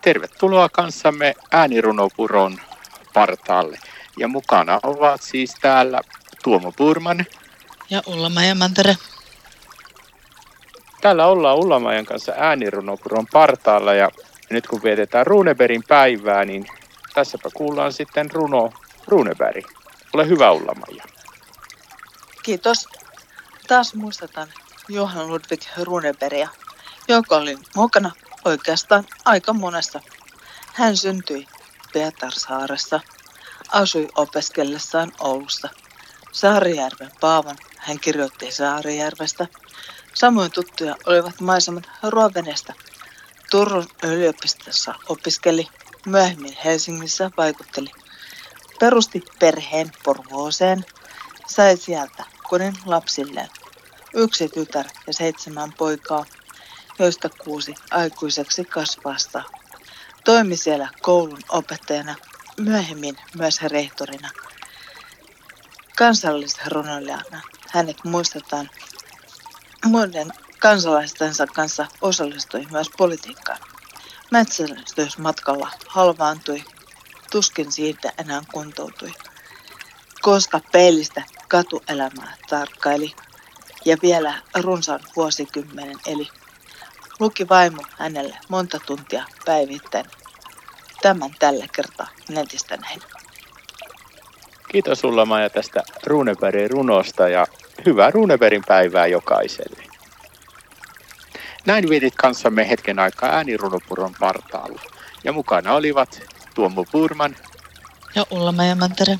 Tervetuloa kanssamme äänirunopuron partaalle. Ja mukana ovat siis täällä Tuomo Purman. Ja Ulla-Maija Mantere. Täällä ollaan Ulla-Maijan kanssa äänirunopuron partaalla ja nyt kun vietetään Runeberin päivää, niin tässäpä kuullaan sitten runo Runeberg. Ole hyvä Ulla-Maija. Kiitos. Taas muistetaan Johan Ludwig Runebergia, joka oli mukana oikeastaan aika monessa. Hän syntyi Pietarsaaressa, asui opiskellessaan Oulussa. Saarijärven Paavan hän kirjoitti Saarijärvestä. Samoin tuttuja olivat maisemat Ruovenestä. Turun yliopistossa opiskeli, myöhemmin Helsingissä vaikutteli. Perusti perheen Porvooseen, sai sieltä kodin lapsilleen. Yksi tytär ja seitsemän poikaa, joista kuusi aikuiseksi kasvasta. Toimi siellä koulun opettajana, myöhemmin myös rehtorina. Kansallisrunoilijana hänet muistetaan muiden kansalaistensa kanssa osallistui myös politiikkaan. Metsästysmatkalla halvaantui, tuskin siitä enää kuntoutui. Koska peilistä katuelämää tarkkaili ja vielä runsaan vuosikymmenen eli. Luki vaimo hänelle monta tuntia päivittäin. Tämän tällä kertaa netistä näin. Kiitos sulla Maja tästä Runebergin runosta ja hyvää Runebergin päivää jokaiselle. Näin vietit kanssamme hetken aikaa äänirunopuron partaalla. Ja mukana olivat Tuomo Purman ja Ulla Mantere.